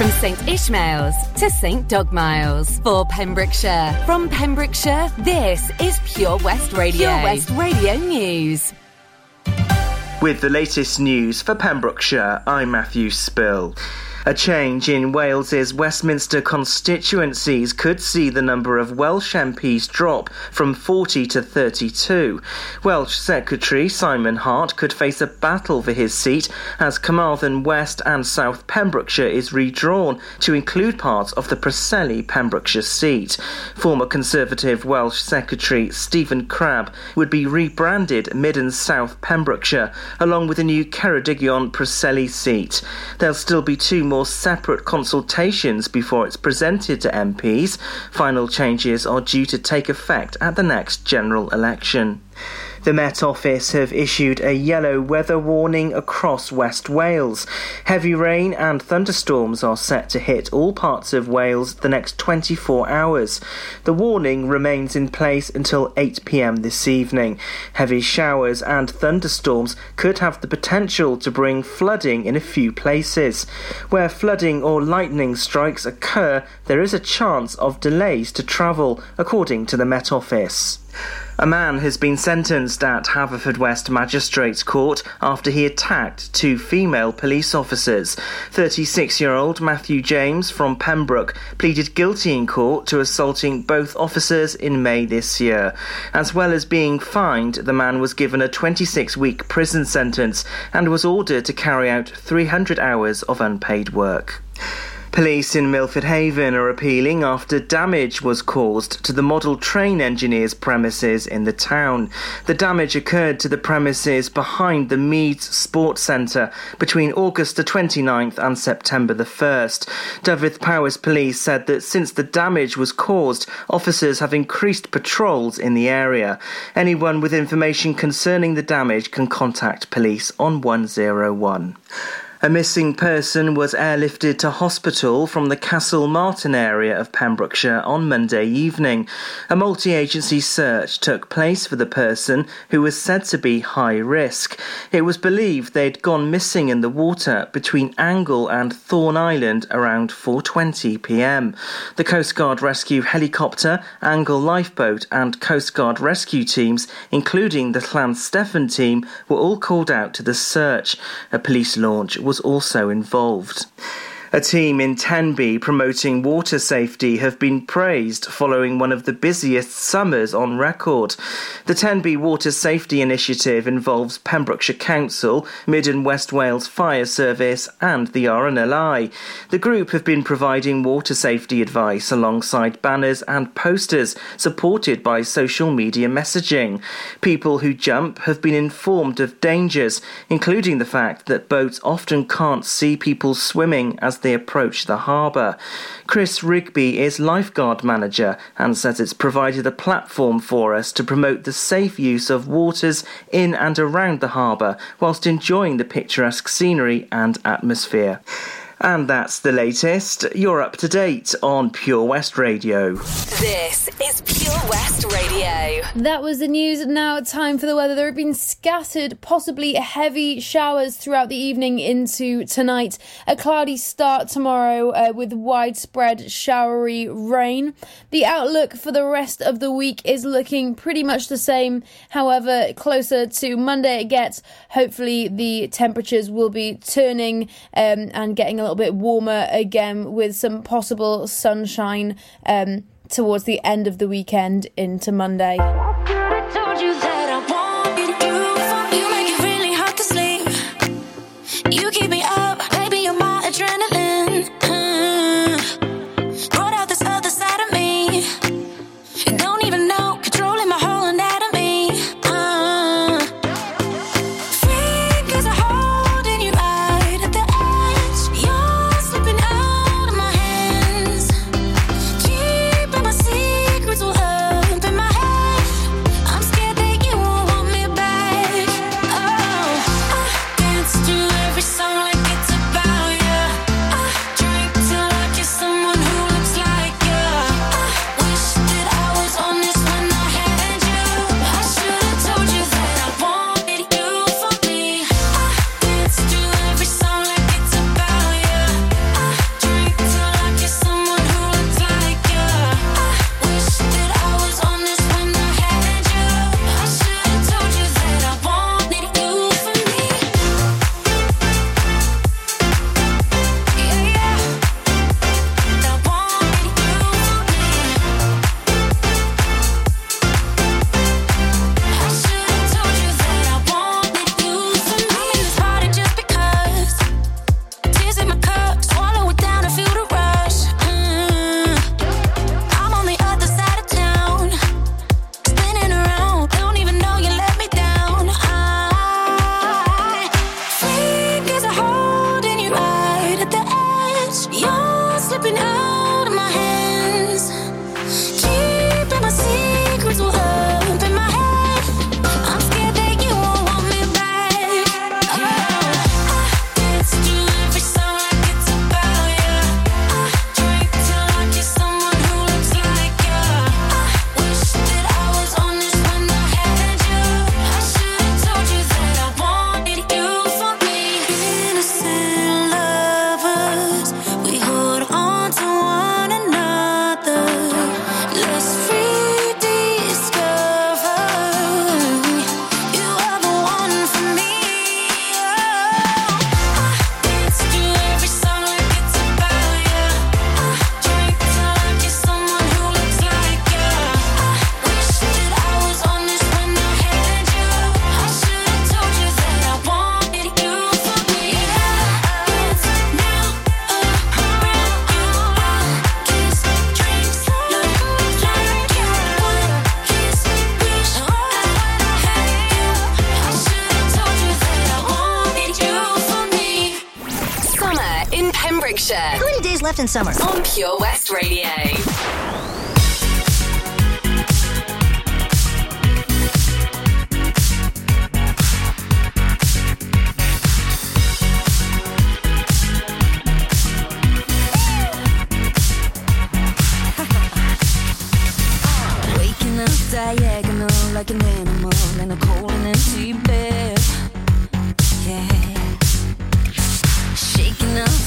From St Ishmael's to St Dogmaels for Pembrokeshire. From Pembrokeshire, this is Pure West Radio. Pure West Radio News. With the latest news for Pembrokeshire, I'm Matthew Spill. A change in Wales's Westminster constituencies could see the number of Welsh MPs drop from 40 to 32. Welsh Secretary Simon Hart could face a battle for his seat as Carmarthen West and South Pembrokeshire is redrawn to include parts of the Preseli Pembrokeshire seat. Former Conservative Welsh Secretary Stephen Crabb would be rebranded Mid and South Pembrokeshire along with a new Ceredigion Preseli seat. There'll still be two more separate consultations before it's presented to MPs. Final changes are due to take effect at the next general election. The Met Office have issued a yellow weather warning across West Wales. Heavy rain and thunderstorms are set to hit all parts of Wales the next 24 hours. The warning remains in place until 8 pm this evening. Heavy showers and thunderstorms could have the potential to bring flooding in a few places. Where flooding or lightning strikes occur, there is a chance of delays to travel, according to the Met Office. A man has been sentenced at Haverfordwest Magistrates Court after he attacked two female police officers. 36 year old Matthew James from Pembroke pleaded guilty in court to assaulting both officers in May this year. As well as being fined, the man was given a 26 week prison sentence and was ordered to carry out 300 hours of unpaid work. Police in Milford Haven are appealing after damage was caused to the model train engineer's premises in the town. The damage occurred to the premises behind the Meads Sports Centre between August the 29th and September the 1st. Dyfed Powys Police said that since the damage was caused, officers have increased patrols in the area. Anyone with information concerning the damage can contact police on 101. A missing person was airlifted to hospital from the Castlemartin area of Pembrokeshire on Monday evening. A multi agency search took place for the person who was said to be high risk. It was believed they'd gone missing in the water between Angle and Thorn Island around 4:20 p.m. The Coast Guard rescue helicopter, Angle lifeboat and Coast Guard rescue teams, including the Llanstefan team, were all called out to the search. A police launch was also involved. A team in Tenby promoting water safety have been praised following one of the busiest summers on record. The Tenby Water Safety Initiative involves Pembrokeshire Council, Mid and West Wales Fire Service, and the RNLI. The group have been providing water safety advice alongside banners and posters supported by social media messaging. People who jump have been informed of dangers, including the fact that boats often can't see people swimming as they approach the harbour. Chris Rigby is lifeguard manager and says it's provided a platform for us to promote the safe use of waters in and around the harbour whilst enjoying the picturesque scenery and atmosphere. And that's the latest. You're up to date on Pure West Radio. This is Pure West Radio. That was the news. Now, time for the weather. There have been scattered, possibly heavy showers throughout the evening into tonight. A cloudy start tomorrow uh, with widespread showery rain. The outlook for the rest of the week is looking pretty much the same. However, closer to Monday it gets, hopefully the temperatures will be turning um, and getting a little bit warmer again with some possible sunshine um, towards the end of the weekend into Monday.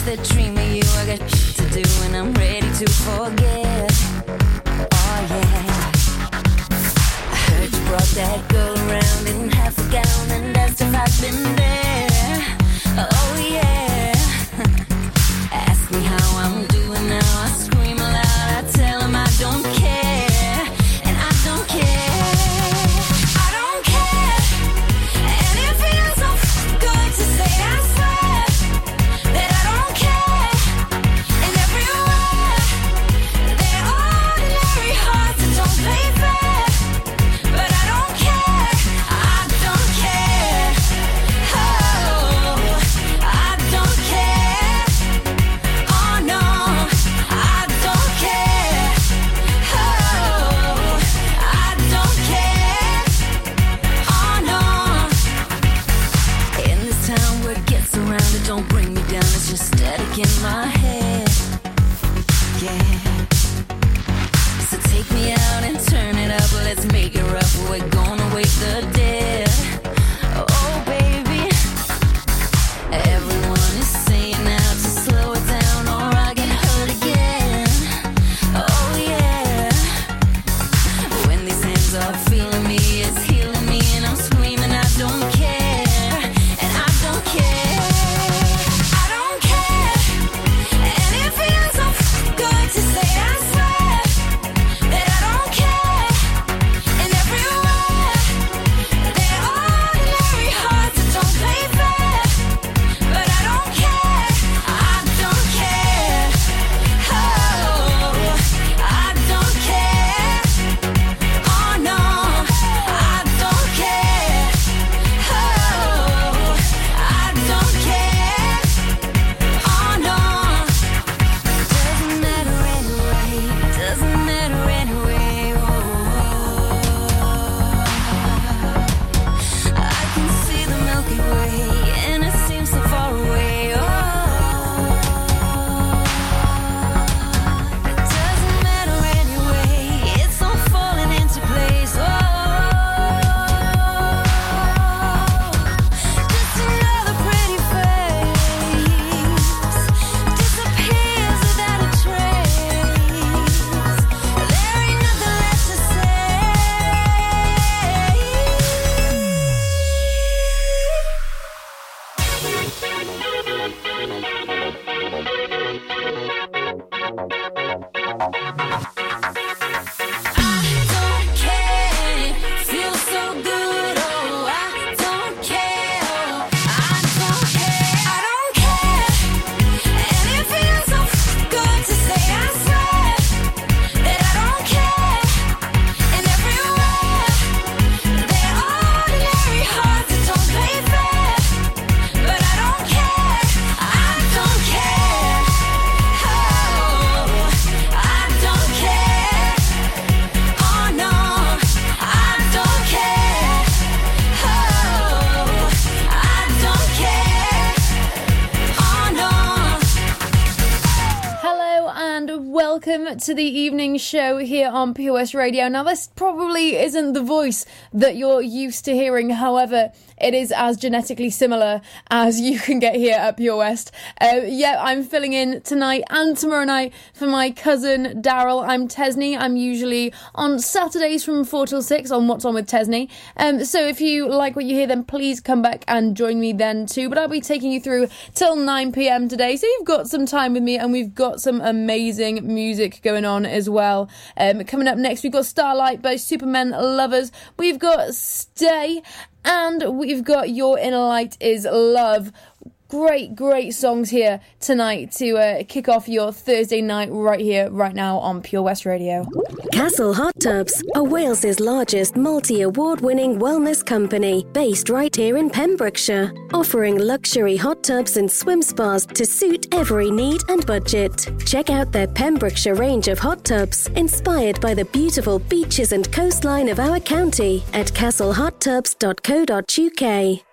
the dream of you. I got to do and I'm ready to forget. to the evening show here on POS Radio. Now, this probably isn't the voice that you're used to hearing, however, it is as genetically similar as you can get here at Pure West. Uh, yeah, I'm filling in tonight and tomorrow night for my cousin Daryl. I'm Tesni. I'm usually on Saturdays from 4 till 6 on What's On with Tesni. Um, so if you like what you hear, then please come back and join me then too. But I'll be taking you through till 9 pm today. So you've got some time with me and we've got some amazing music going on as well. Um, coming up next, we've got Starlight by Supermen Lovers. We've got Stay and we've got Your Inner Light is Love great, great songs here tonight to uh, kick off your Thursday night right here, right now on Pure West Radio. Castle Hot Tubs are Wales's largest multi award winning wellness company based right here in Pembrokeshire, offering luxury hot tubs and swim spas to suit every need and budget. Check out their Pembrokeshire range of hot tubs inspired by the beautiful beaches and coastline of our county at castlehottubs.co.uk.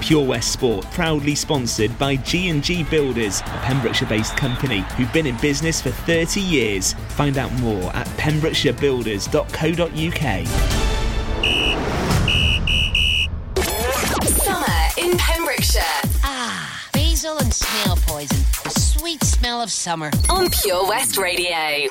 Pure West Sport, proudly sponsored by G&G Builders, a Pembrokeshire-based company who've been in business for 30 years. Find out more at pembrokeshirebuilders.co.uk. Summer in Pembrokeshire Ah, basil and snail poison. The sweet smell of summer. on Pure West Radio.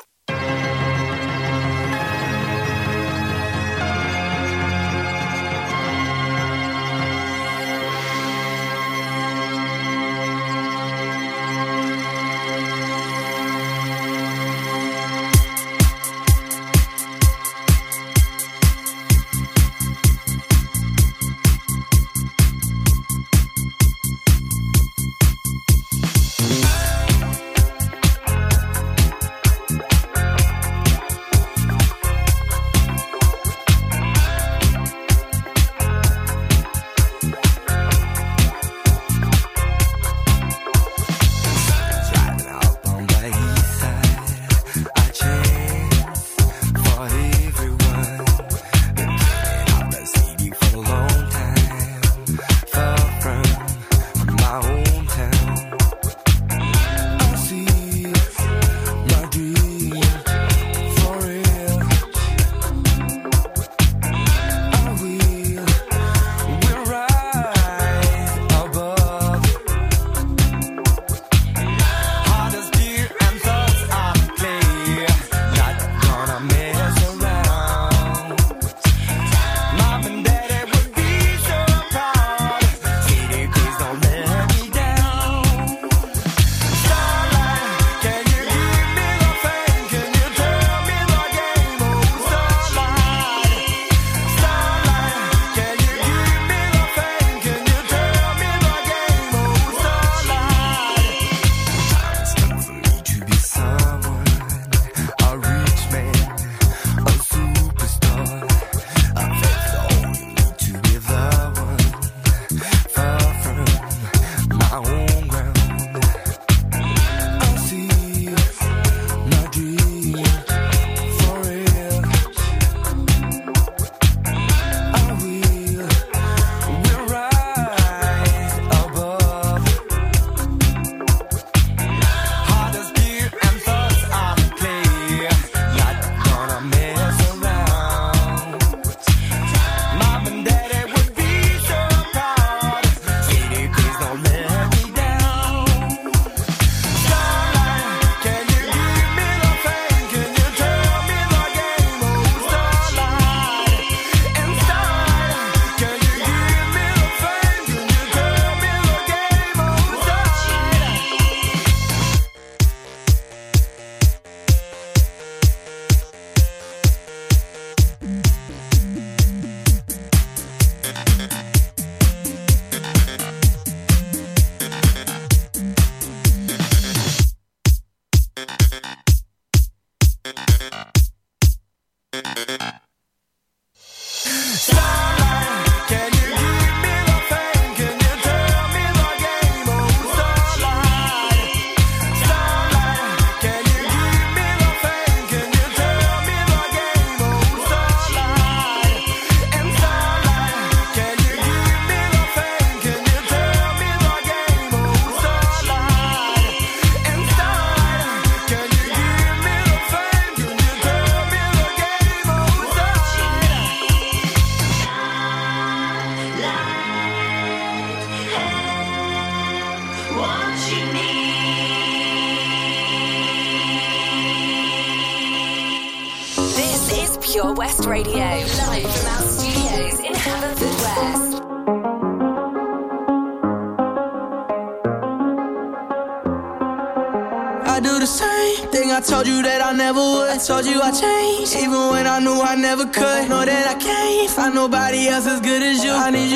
nobody else as good as you. I need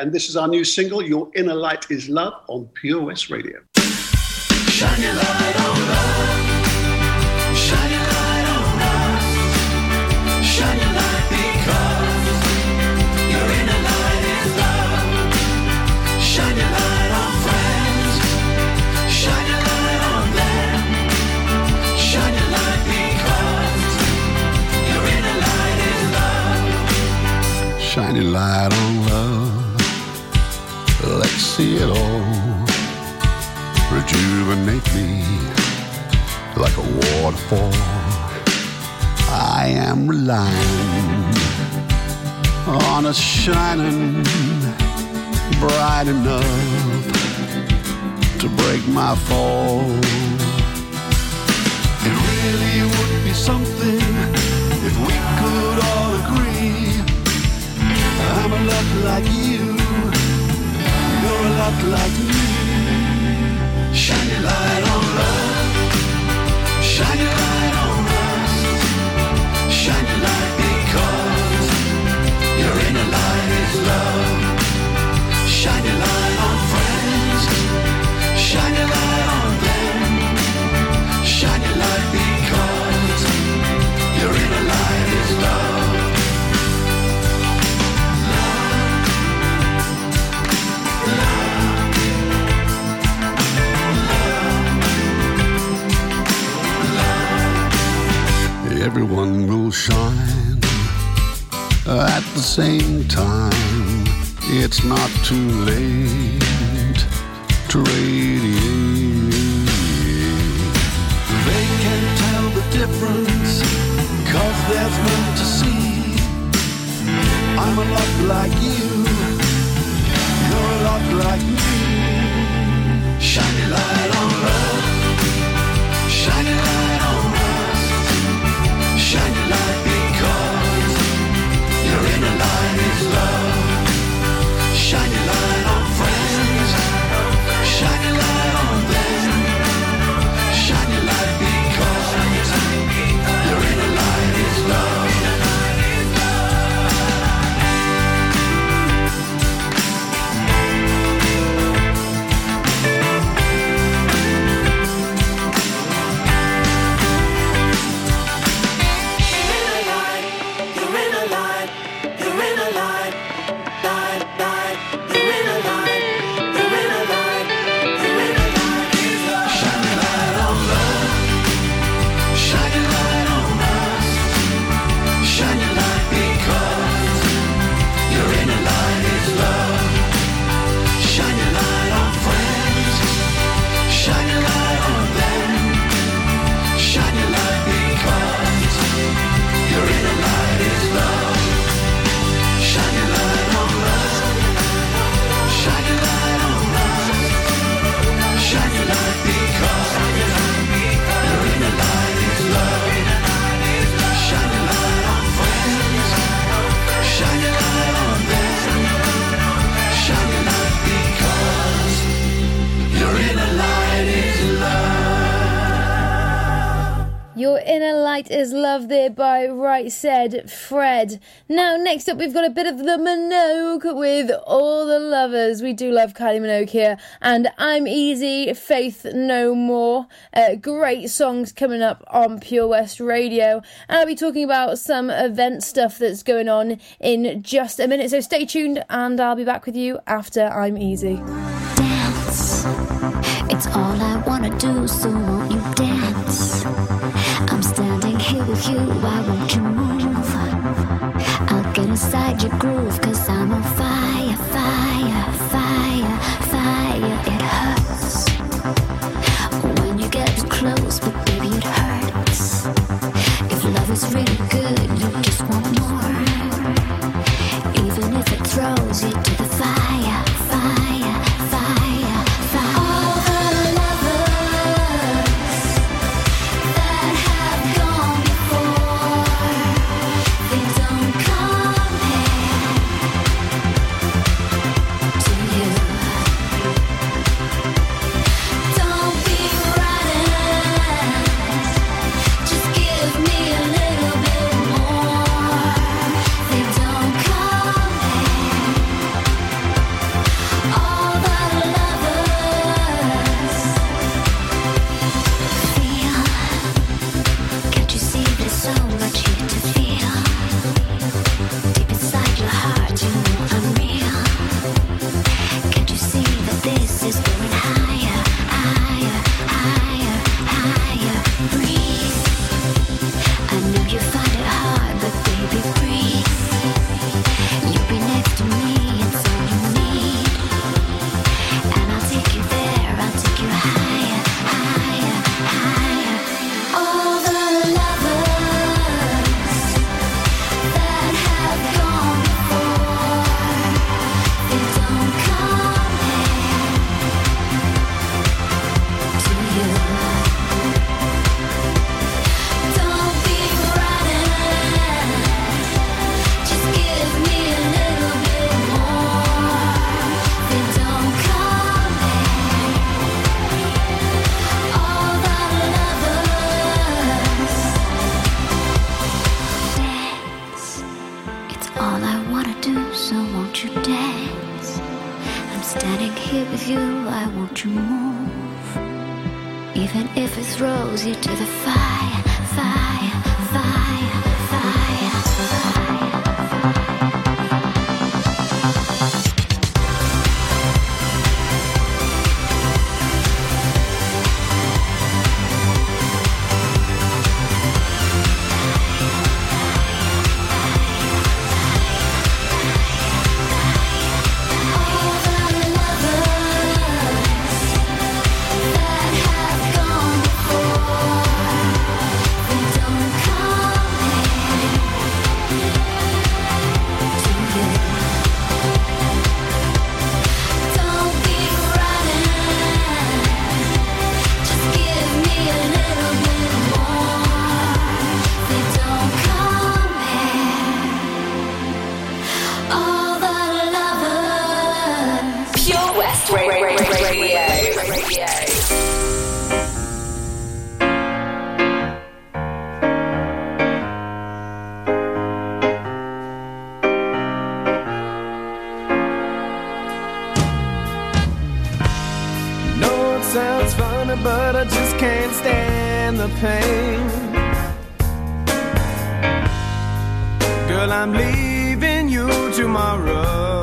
and this is our new single, Your Inner Light is Love, on Pure West Radio. shining bright enough to break my fall. It really would be something if we could all agree. I'm a lot like you, you're a lot like me. Shine your light on love, shine your love. Shine a light on friends, shine a light on them. Shine a light because your inner light is love. Everyone will shine at the same time, it's not too late to radiate. They can't tell the difference, cause there's none to see. I'm a lot like you, you're a lot like me. Inner Light is Love there by Right Said Fred. Now, next up, we've got a bit of the Minogue with All the Lovers. We do love Kylie Minogue here, and I'm Easy, Faith No More. Uh, great songs coming up on Pure West Radio. And I'll be talking about some event stuff that's going on in just a minute, so stay tuned, and I'll be back with you after I'm Easy. groove. the pain. Girl, I'm leaving you tomorrow.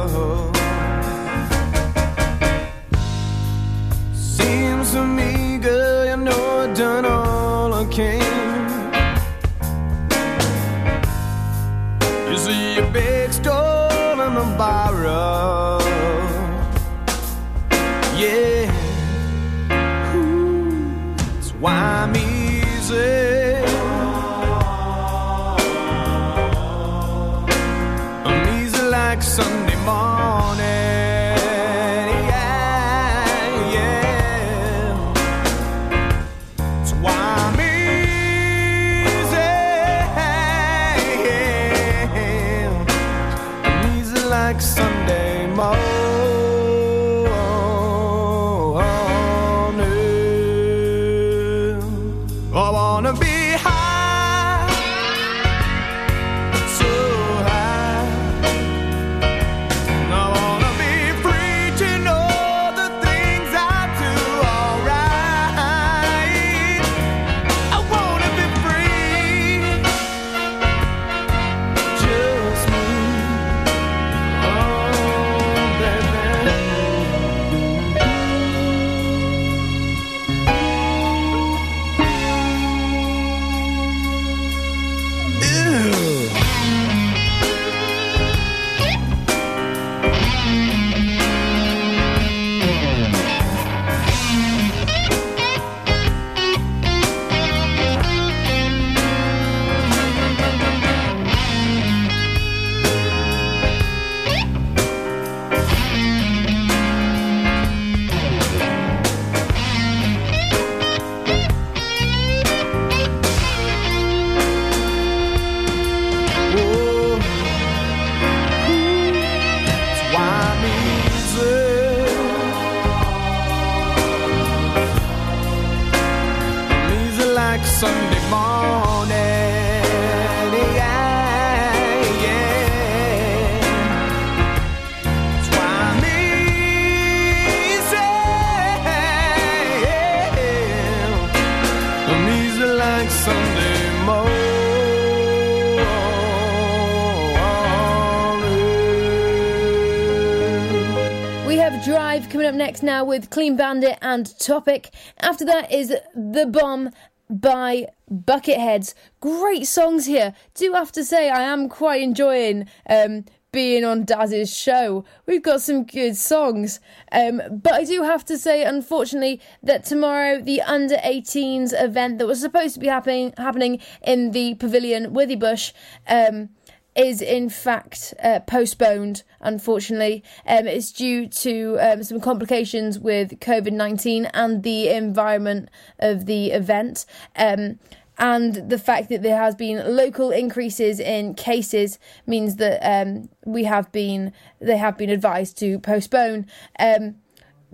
Clean Bandit and Topic. After that is The Bomb by Bucketheads. Great songs here. Do have to say, I am quite enjoying um, being on Daz's show. We've got some good songs. Um, but I do have to say, unfortunately, that tomorrow the under 18s event that was supposed to be happening happening in the pavilion Withybush um, is in fact uh, postponed, unfortunately. Um, it's due to um, some complications with COVID 19 and the environment of the event. Um, and the fact that there has been local increases in cases means that um, we have been they have been advised to postpone. Um,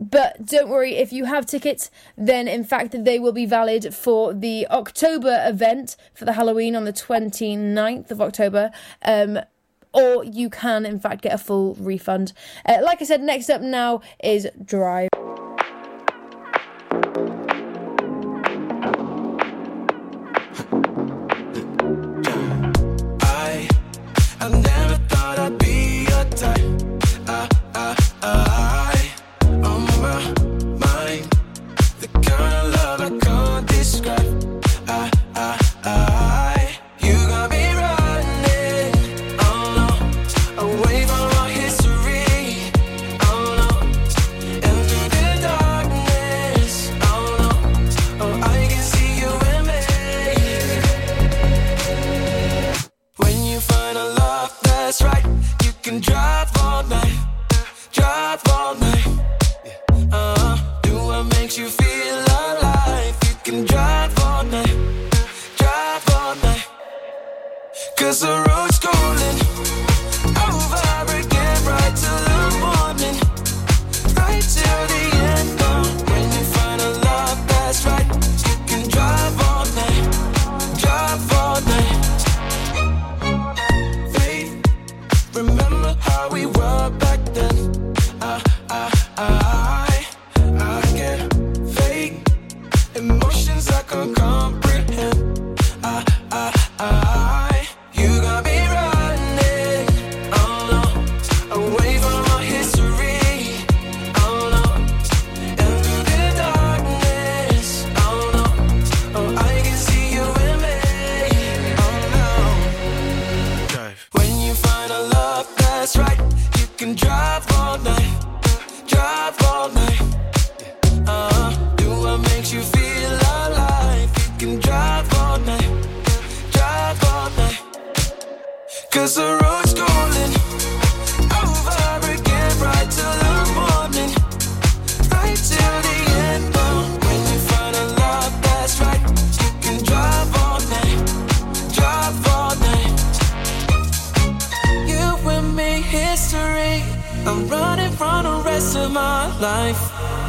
but don't worry if you have tickets, then in fact they will be valid for the October event for the Halloween on the 29th of October. Um, or you can, in fact, get a full refund. Uh, like I said, next up now is Drive. life.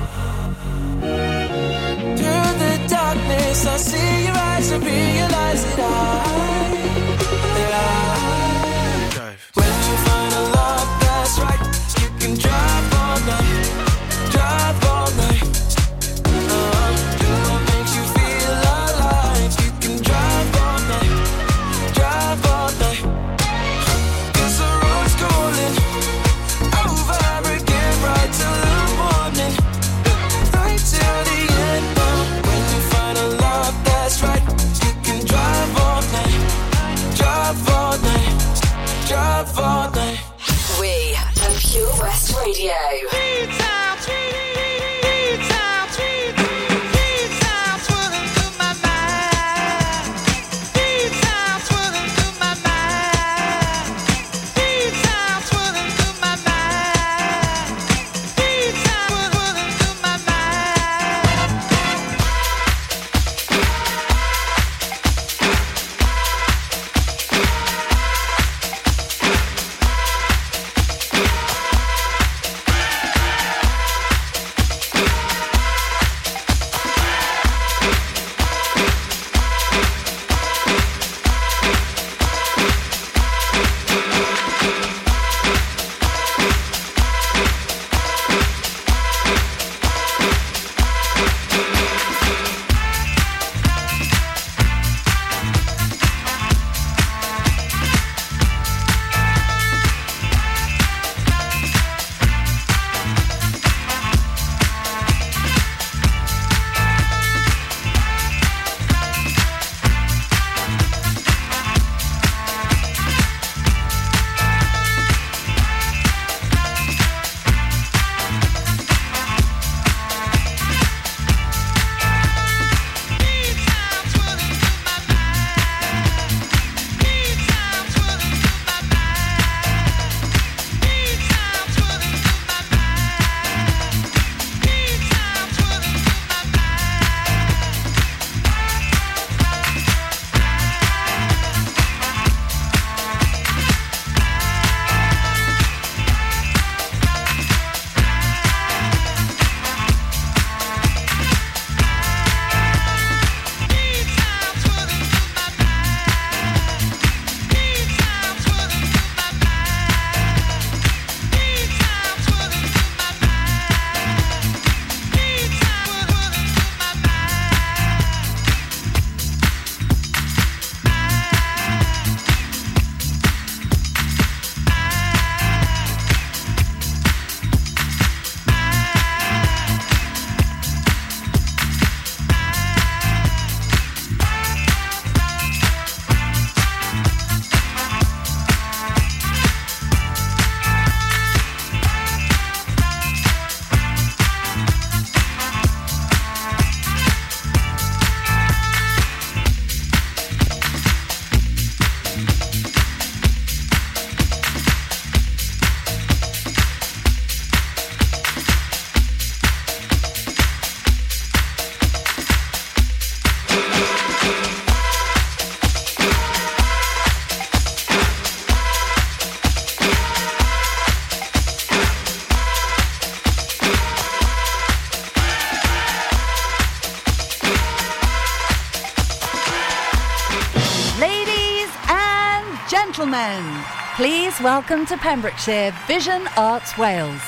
Please welcome to Pembrokeshire Vision Arts Wales,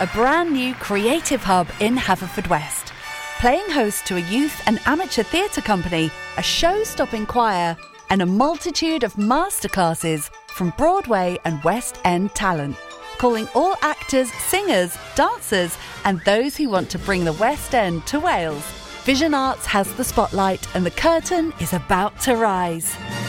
a brand new creative hub in Haverfordwest. Playing host to a youth and amateur theatre company, a show stopping choir, and a multitude of masterclasses from Broadway and West End talent. Calling all actors, singers, dancers, and those who want to bring the West End to Wales. Vision Arts has the spotlight and the curtain is about to rise.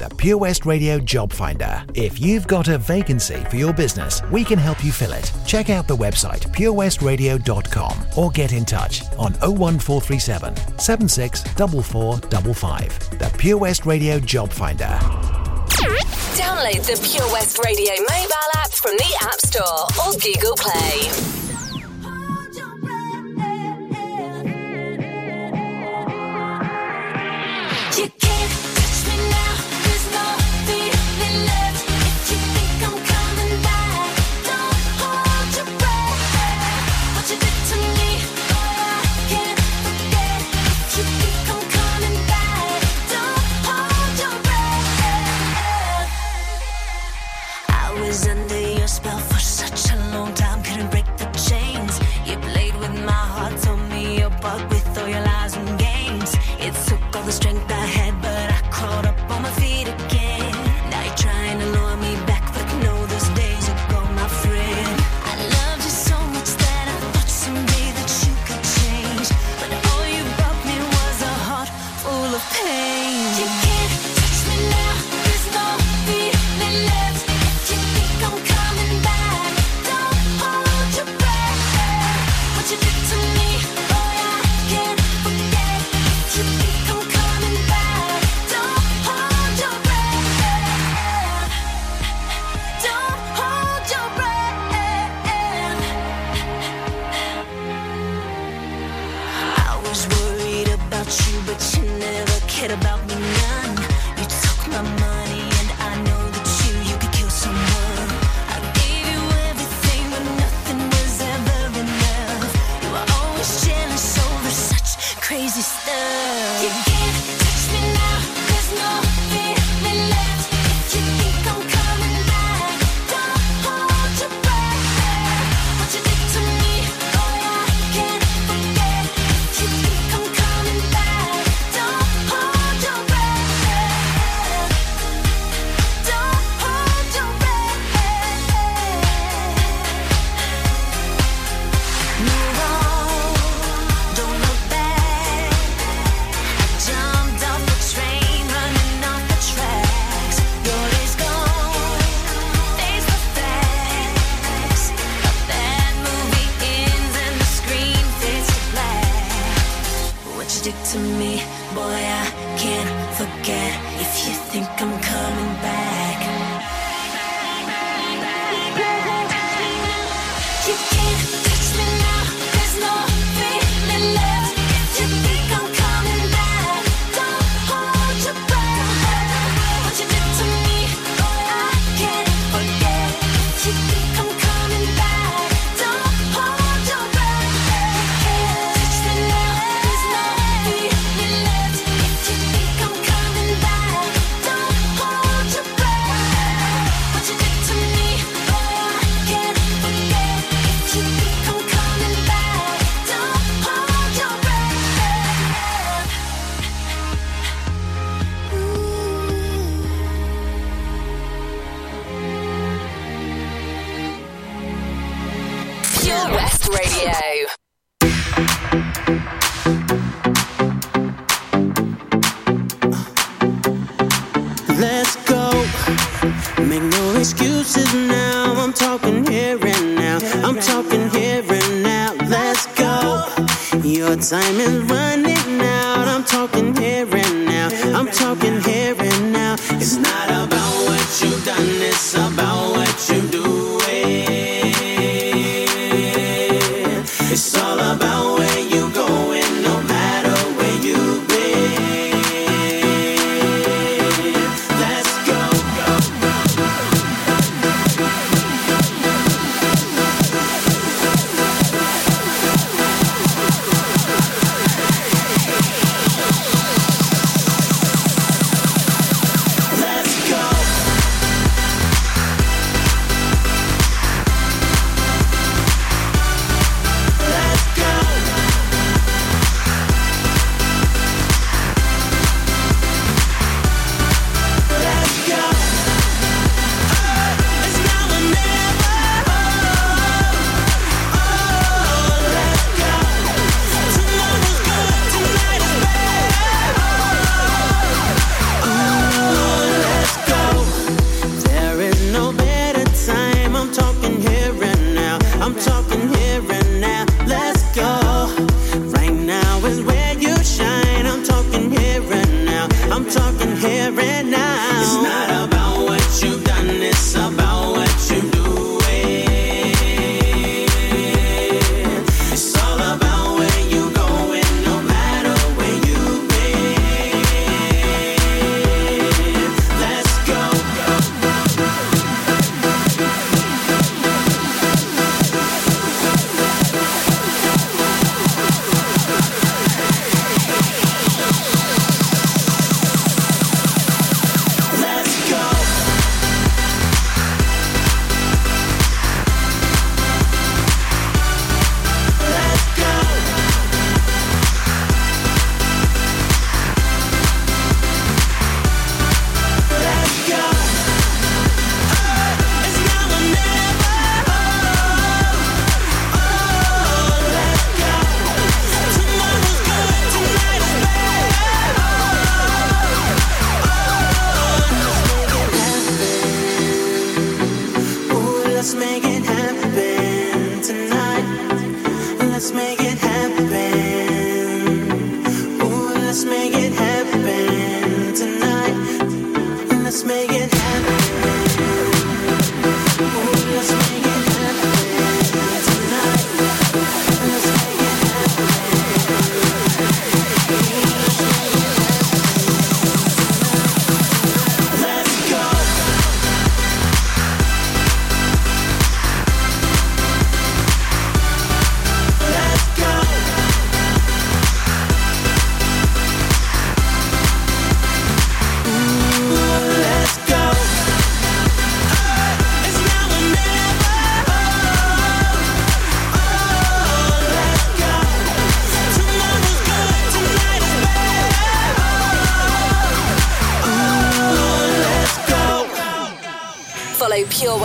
The Pure West Radio Job Finder. If you've got a vacancy for your business, we can help you fill it. Check out the website purewestradio.com or get in touch on 01437 764455. The Pure West Radio Job Finder. Download the Pure West Radio mobile app from the App Store or Google Play. strength I'm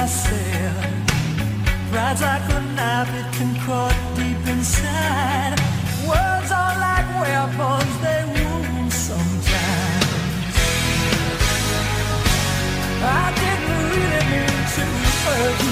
myself. Rides like a knife, it can cut deep inside. Words are like weapons, they wound sometimes. I didn't really mean to hurt you.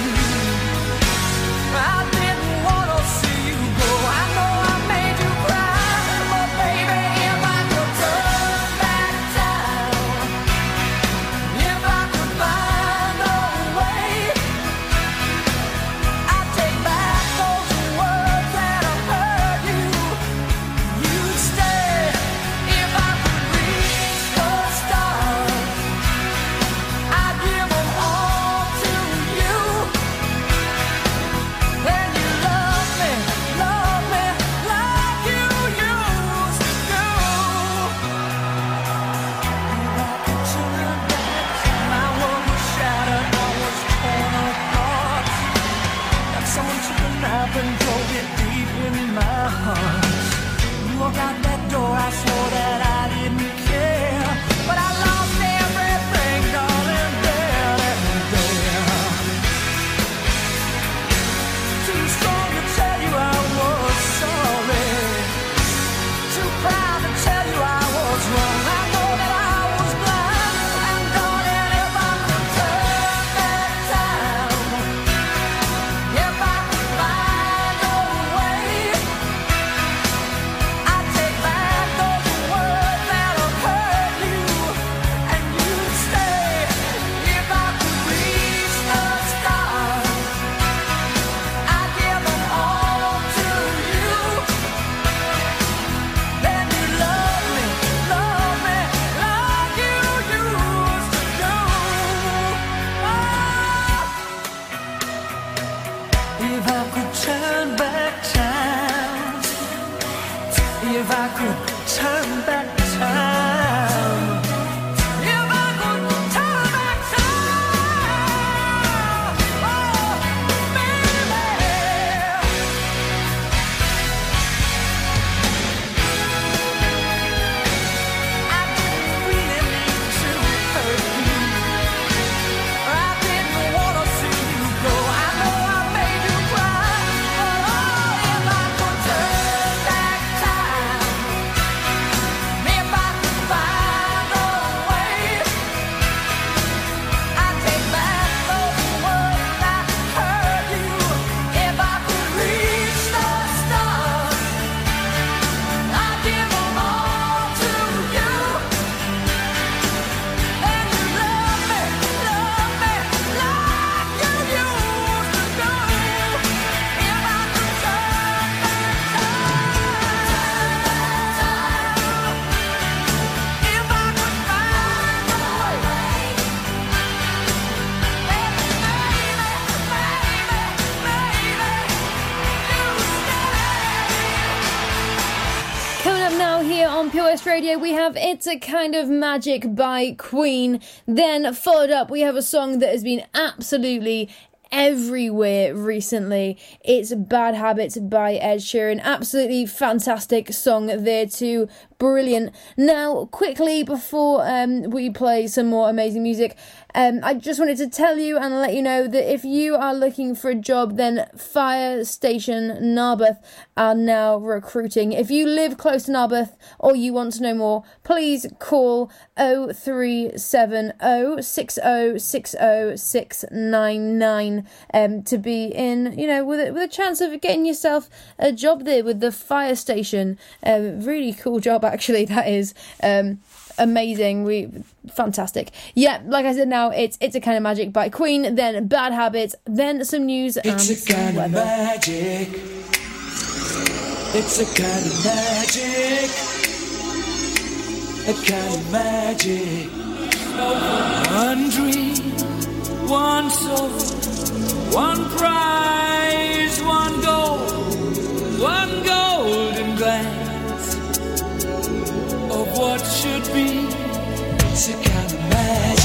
Radio, we have It's a Kind of Magic by Queen. Then, followed up, we have a song that has been absolutely everywhere recently. It's Bad Habits by Ed Sheeran. Absolutely fantastic song there too. Brilliant. Now, quickly before um, we play some more amazing music, um, I just wanted to tell you and let you know that if you are looking for a job, then Fire Station Narberth are now recruiting. If you live close to Narberth or you want to know more, please call 0370 6060699 um, to be in, you know, with a, with a chance of getting yourself a job there with the fire station. Um, really cool job, actually, that is. Um, amazing we fantastic yeah like i said now it's it's a kind of magic by queen then bad habits then some news It's a kind of magic. It's a kind of magic. A kind of magic. One dream, one soul, one prize, one goal, one golden should be. It's a kind of magic.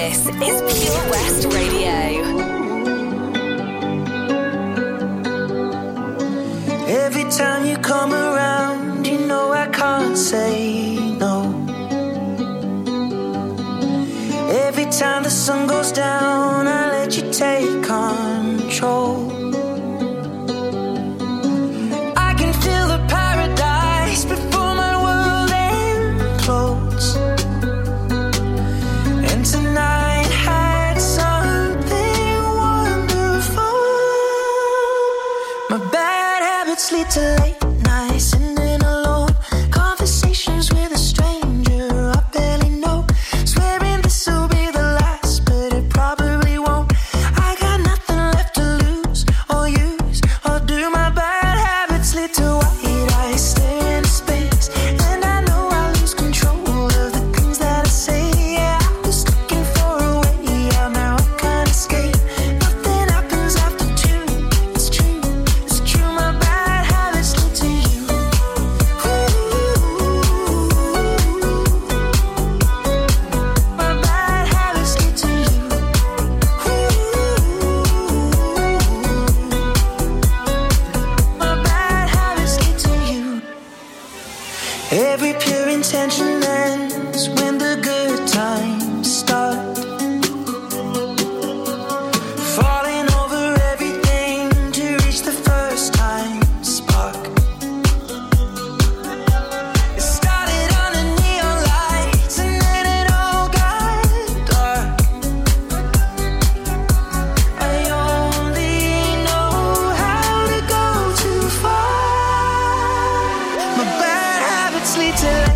This is Pure West Radio. Every time you come around, you know I can't say no. Every time the sun goes down, till